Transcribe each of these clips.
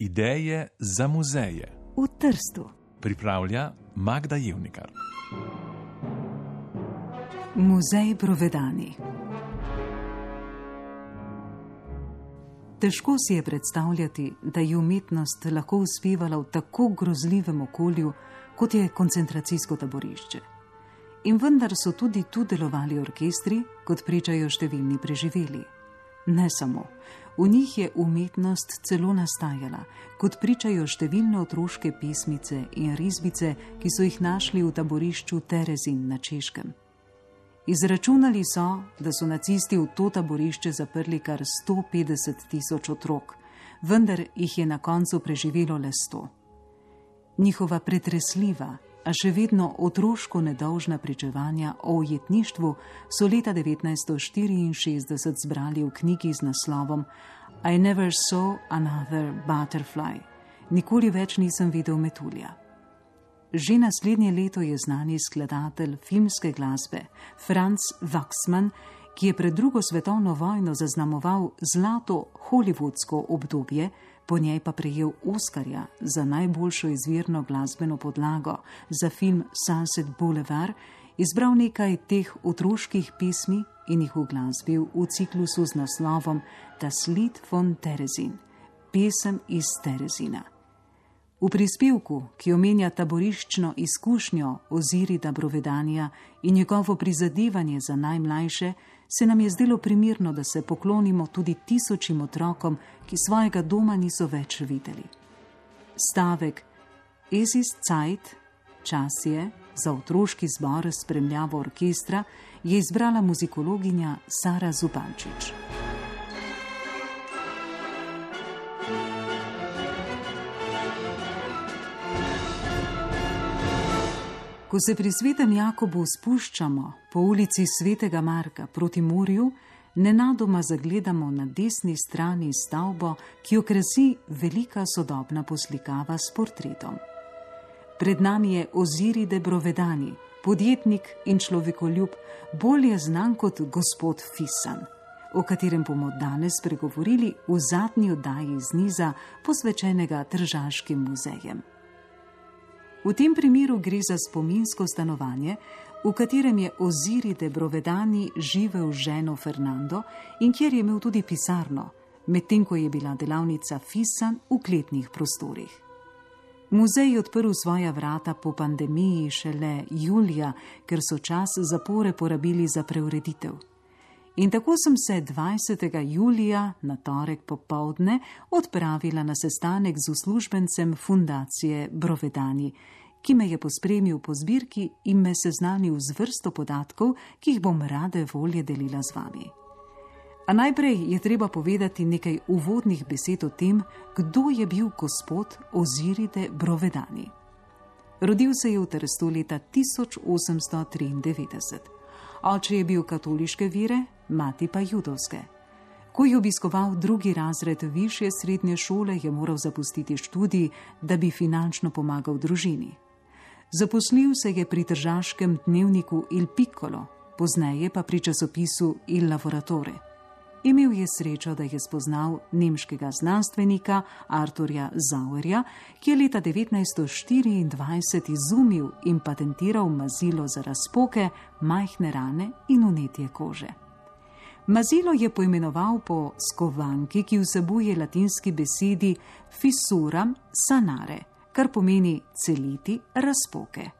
Ideje za muzeje v Trstu. pripravlja Magda Jevnikar. Muzej Provedani. Težko si je predstavljati, da je umetnost lahko uspevala v tako grozljivem okolju, kot je koncentracijsko taborišče. In vendar so tudi tu delovali orkestri, kot pričajo številni preživeli. Ne samo, v njih je umetnost celo nastajala, kot pričajo številne otroške pesmice in risbice, ki so jih našli v taborišču Terezin na Češkem. Izračunali so, da so nacisti v to taborišče zaprli kar 150 tisoč otrok, vendar jih je na koncu preživelo le 100. Njihova pretresljiva, a še vedno otroško nedolžna pričevanja o ujetništvu so leta 1964 zbrali v knjigi z naslovom I Never Saw Another Butterfly. Nikoli več nisem videl metulja. Že naslednje leto je znani skladatelj filmske glasbe Franz Waxman, ki je pred drugo svetovno vojno zaznamoval zlato hollywoodsko obdobje, po njej pa prejel Oscarja za najboljšo izvirno glasbeno podlago za film Sunset Boulevard, izbral nekaj teh otroških pesmi in jih uglasbil v ciklusu z naslovom Das Lied von Terezin, pesem iz Terezina. V prispevku, ki omenja taboriščno izkušnjo Ozirida Brovedanja in njegovo prizadevanje za najmlajše, se nam je zdelo primirno, da se poklonimo tudi tisočim otrokom, ki svojega doma niso več videli. Stavek Esis Zeit, čas je za otroški zbor spremljavo orkestra, je izbrala muzikologinja Sara Zupančič. Ko se pri svetem Jakobu spuščamo po ulici Svetega Marka proti morju, nenadoma zagledamo na desni strani stavbo, ki jo krasi velika sodobna poslikava s portretom. Pred nami je Oziride Brovedani, podjetnik in človekoljub, bolje znan kot gospod Fisan, o katerem bomo danes spregovorili v zadnji oddaji iz Niza, posvečenega Tržaškim muzejem. V tem primeru gre za spominsko stanovanje, v katerem je Oziride Brovedani živel z ženo Fernando in kjer je imel tudi pisarno, medtem ko je bila delavnica Fisan v kletnih prostorih. Muzej je odprl svoja vrata po pandemiji šele julija, ker so čas zapore porabili za preureditev. In tako sem se 20. julija na torek popovdne odpravila na sestanek z uslužbencem fundacije Brovedani, ki me je pospremil po zbirki in me seznanil z vrsto podatkov, ki jih bom rade volje delila z vami. A najprej je treba povedati nekaj uvodnih besed o tem, kdo je bil gospod Oziride Brovedani. Rodil se je v Trstu leta 1893. Oče je bil katoliške vire, mati pa judovske. Ko je obiskoval drugi razred više srednje šole, je moral zapustiti študij, da bi finančno pomagal družini. Zaposlil se je pri tržaškem dnevniku Il Piccolo, pozneje pa pri časopisu Il Lavoratore. Imel je srečo, da je spoznal nemškega znanstvenika Arturja Zauerja, ki je leta 1924 izumil in patentiral mazilo za razpoke, majhne rane in unetje kože. Mazilo je poimenoval po skovanki, ki vsebuje latinski besedi fisuram sanare, kar pomeni celiti razpoke.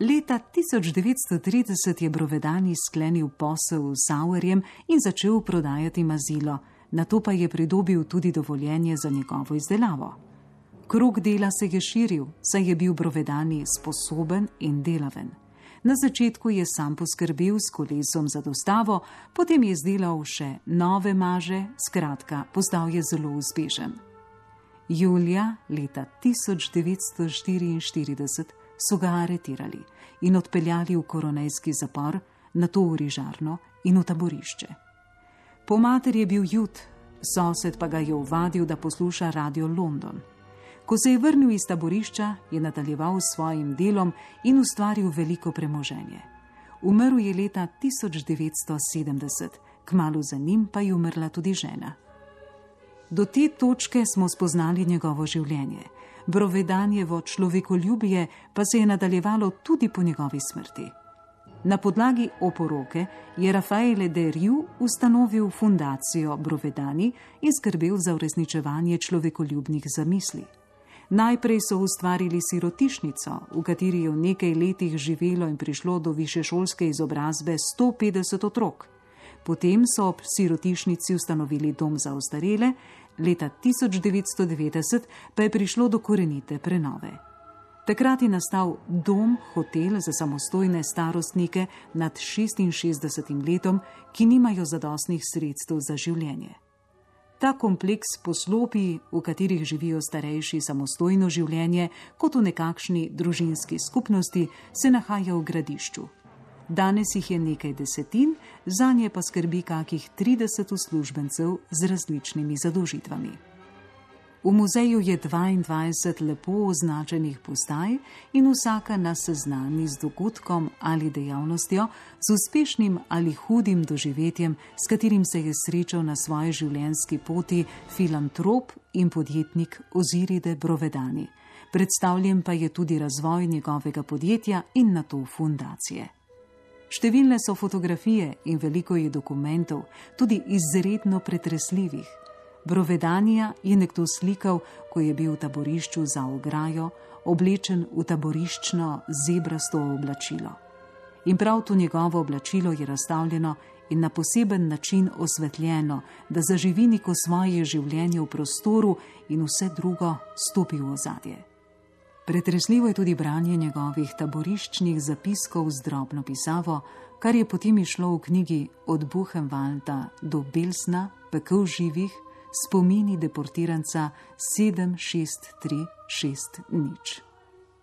Leta 1930 je Brovedani sklenil posel s Sauerjem in začel prodajati mazilo, na to pa je pridobil tudi dovoljenje za njegovo izdelavo. Krug dela se je širil, saj je bil Brovedani sposoben in delaven. Na začetku je sam poskrbel s kolesom za dostavo, potem je izdelal še nove maže, skratka, postal je zelo uspešen. Julija leta 1944 so ga aretirali in odpeljali v koronejski zapor, na to v Rižarno in v taborišče. Po materi je bil jud, sosed pa ga je uvadil, da posluša radio London. Ko se je vrnil iz taborišča, je nadaljeval s svojim delom in ustvaril veliko premoženje. Umrl je leta 1970, kmalo za njim pa je umrla tudi žena. Do te točke smo spoznali njegovo življenje. Brovedanjevo človekoljubje pa se je nadaljevalo tudi po njegovi smrti. Na podlagi oporoke je Rafaele de Riu ustanovil fundacijo Brovedani in skrbel za uresničevanje človekoljubnih zamisli. Najprej so ustvarili sirotišnico, v kateri je v nekaj letih živelo in prišlo do višešolske izobrazbe 150 otrok. Potem so ob sirotišnici ustanovili dom za ostarele, leta 1990 pa je prišlo do korenite prenove. Takrat je nastal dom, hotel za samostojne starostnike nad 66 letom, ki nimajo zadostnih sredstev za življenje. Ta kompleks poslopij, v katerih živijo starejši samostojno življenje, kot v nekakšni družinski skupnosti, se nahaja v gradišču. Danes jih je nekaj desetin, za nje pa skrbi kakih 30 uslužbencev z različnimi zadožitvami. V muzeju je 22 lepo označenih postaj in vsaka nas seznani z dogodkom ali dejavnostjo, z uspešnim ali hudim doživetjem, s katerim se je srečal na svoji življenjski poti filantrop in podjetnik Oziride Brovedani. Predstavljen pa je tudi razvoj njegovega podjetja in na to fundacije. Številne so fotografije in veliko je dokumentov, tudi izredno pretresljivih. Brovedanija je nekdo slikal, ko je bil v taborišču za ograjo, oblečen v taboriščno zebrasto oblačilo. In prav to njegovo oblačilo je razstavljeno in na poseben način osvetljeno, da zaživi neko svoje življenje v prostoru in vse drugo stopi v ozadje. Pretresljivo je tudi branje njegovih taboriščnih zapiskov z drobno pisavo, kar je potem išlo v knjigi Od Buchenwalda do Belsna, pekel živih, spomini deportiranca 76360.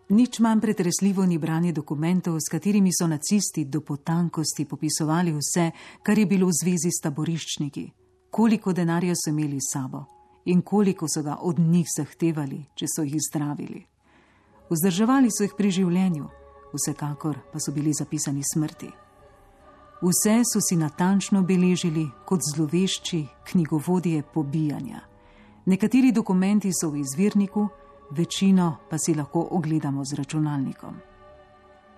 Nič manj pretresljivo ni branje dokumentov, s katerimi so nacisti do potankosti popisovali vse, kar je bilo v zvezi s taboriščniki, koliko denarja so imeli s sabo in koliko so ga od njih zahtevali, če so jih zdravili. Vzdrževali so jih pri življenju, vsekakor pa so bili zapisani smrti. Vse so si natančno beležili kot zlovešči knjigovodje pobijanja. Nekateri dokumenti so v izvirniku, večino pa si lahko ogledamo z računalnikom.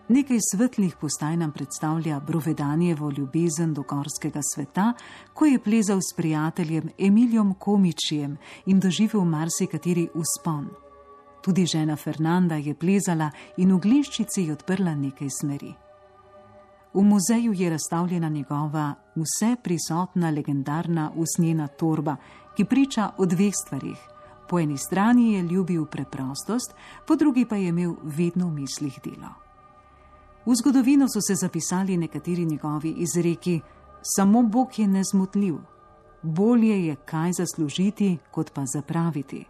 Nekaj svetlih postaj nam predstavlja Brovedanjevo ljubezen do gorskega sveta, ko je plezal s prijateljem Emilijom Komičijem in doživel marsikateri uspon. Tudi žena Fernanda je plezala in v gliščici odprla nekaj smeri. V muzeju je razstavljena njegova vse prisotna legendarna usnjena torba, ki priča o dveh stvarih. Po eni strani je ljubil preprostost, po drugi pa je imel vedno v mislih delo. V zgodovino so se zapisali nekateri njegovi izreki: Samo Bog je nezmotljiv, bolje je kaj zaslužiti, kot pa zapraviti.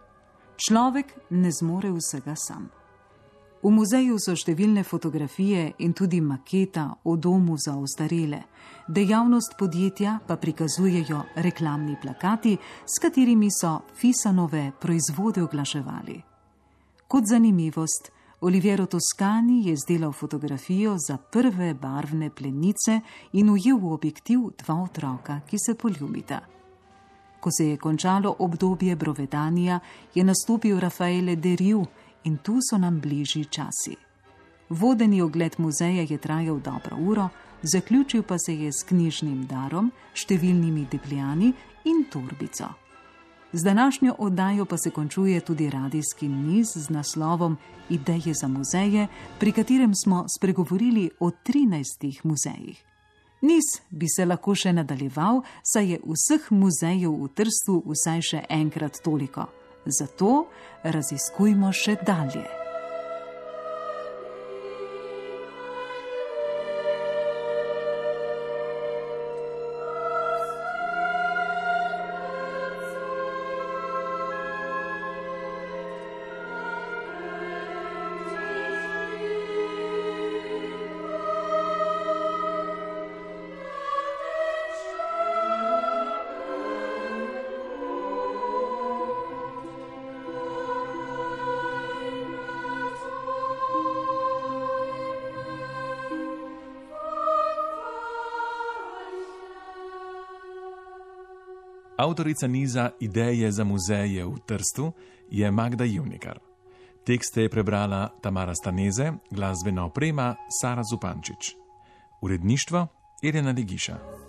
Človek ne zmore vsega sam. V muzeju so številne fotografije in tudi maketa o domu za ostarele. Dejavnost podjetja pa prikazujejo reklamni plakati, s katerimi so Fisanove proizvode oglaševali. Kot zanimivost, Oliviero Toscani je izdelal fotografijo za prve barvne plenice in ujel v objektiv dva otroka, ki se poljubita. Ko se je končalo obdobje Brovedanija, je nastopil Rafaele Deriu, in tu so nam bližji časi. Vodeni ogled muzeja je trajal dobro uro, zaključil pa se je s knjižnim darom, številnimi dipljani in turbico. Z današnjo oddajo pa se končuje tudi radijski niz z naslovom Ideje za muzeje, pri katerem smo spregovorili o 13 muzejih. Niz bi se lahko še nadaljeval, saj je vseh muzejev v Trstu vsaj še enkrat toliko. Zato raziskujmo še dalje. Avtorica niza Ideje za muzeje v Trstu je Magda Jivnikar. Tekste je prebrala Tamara Staneze, glasbena oprema Sara Zupančič. Uredništvo Irena Legiša.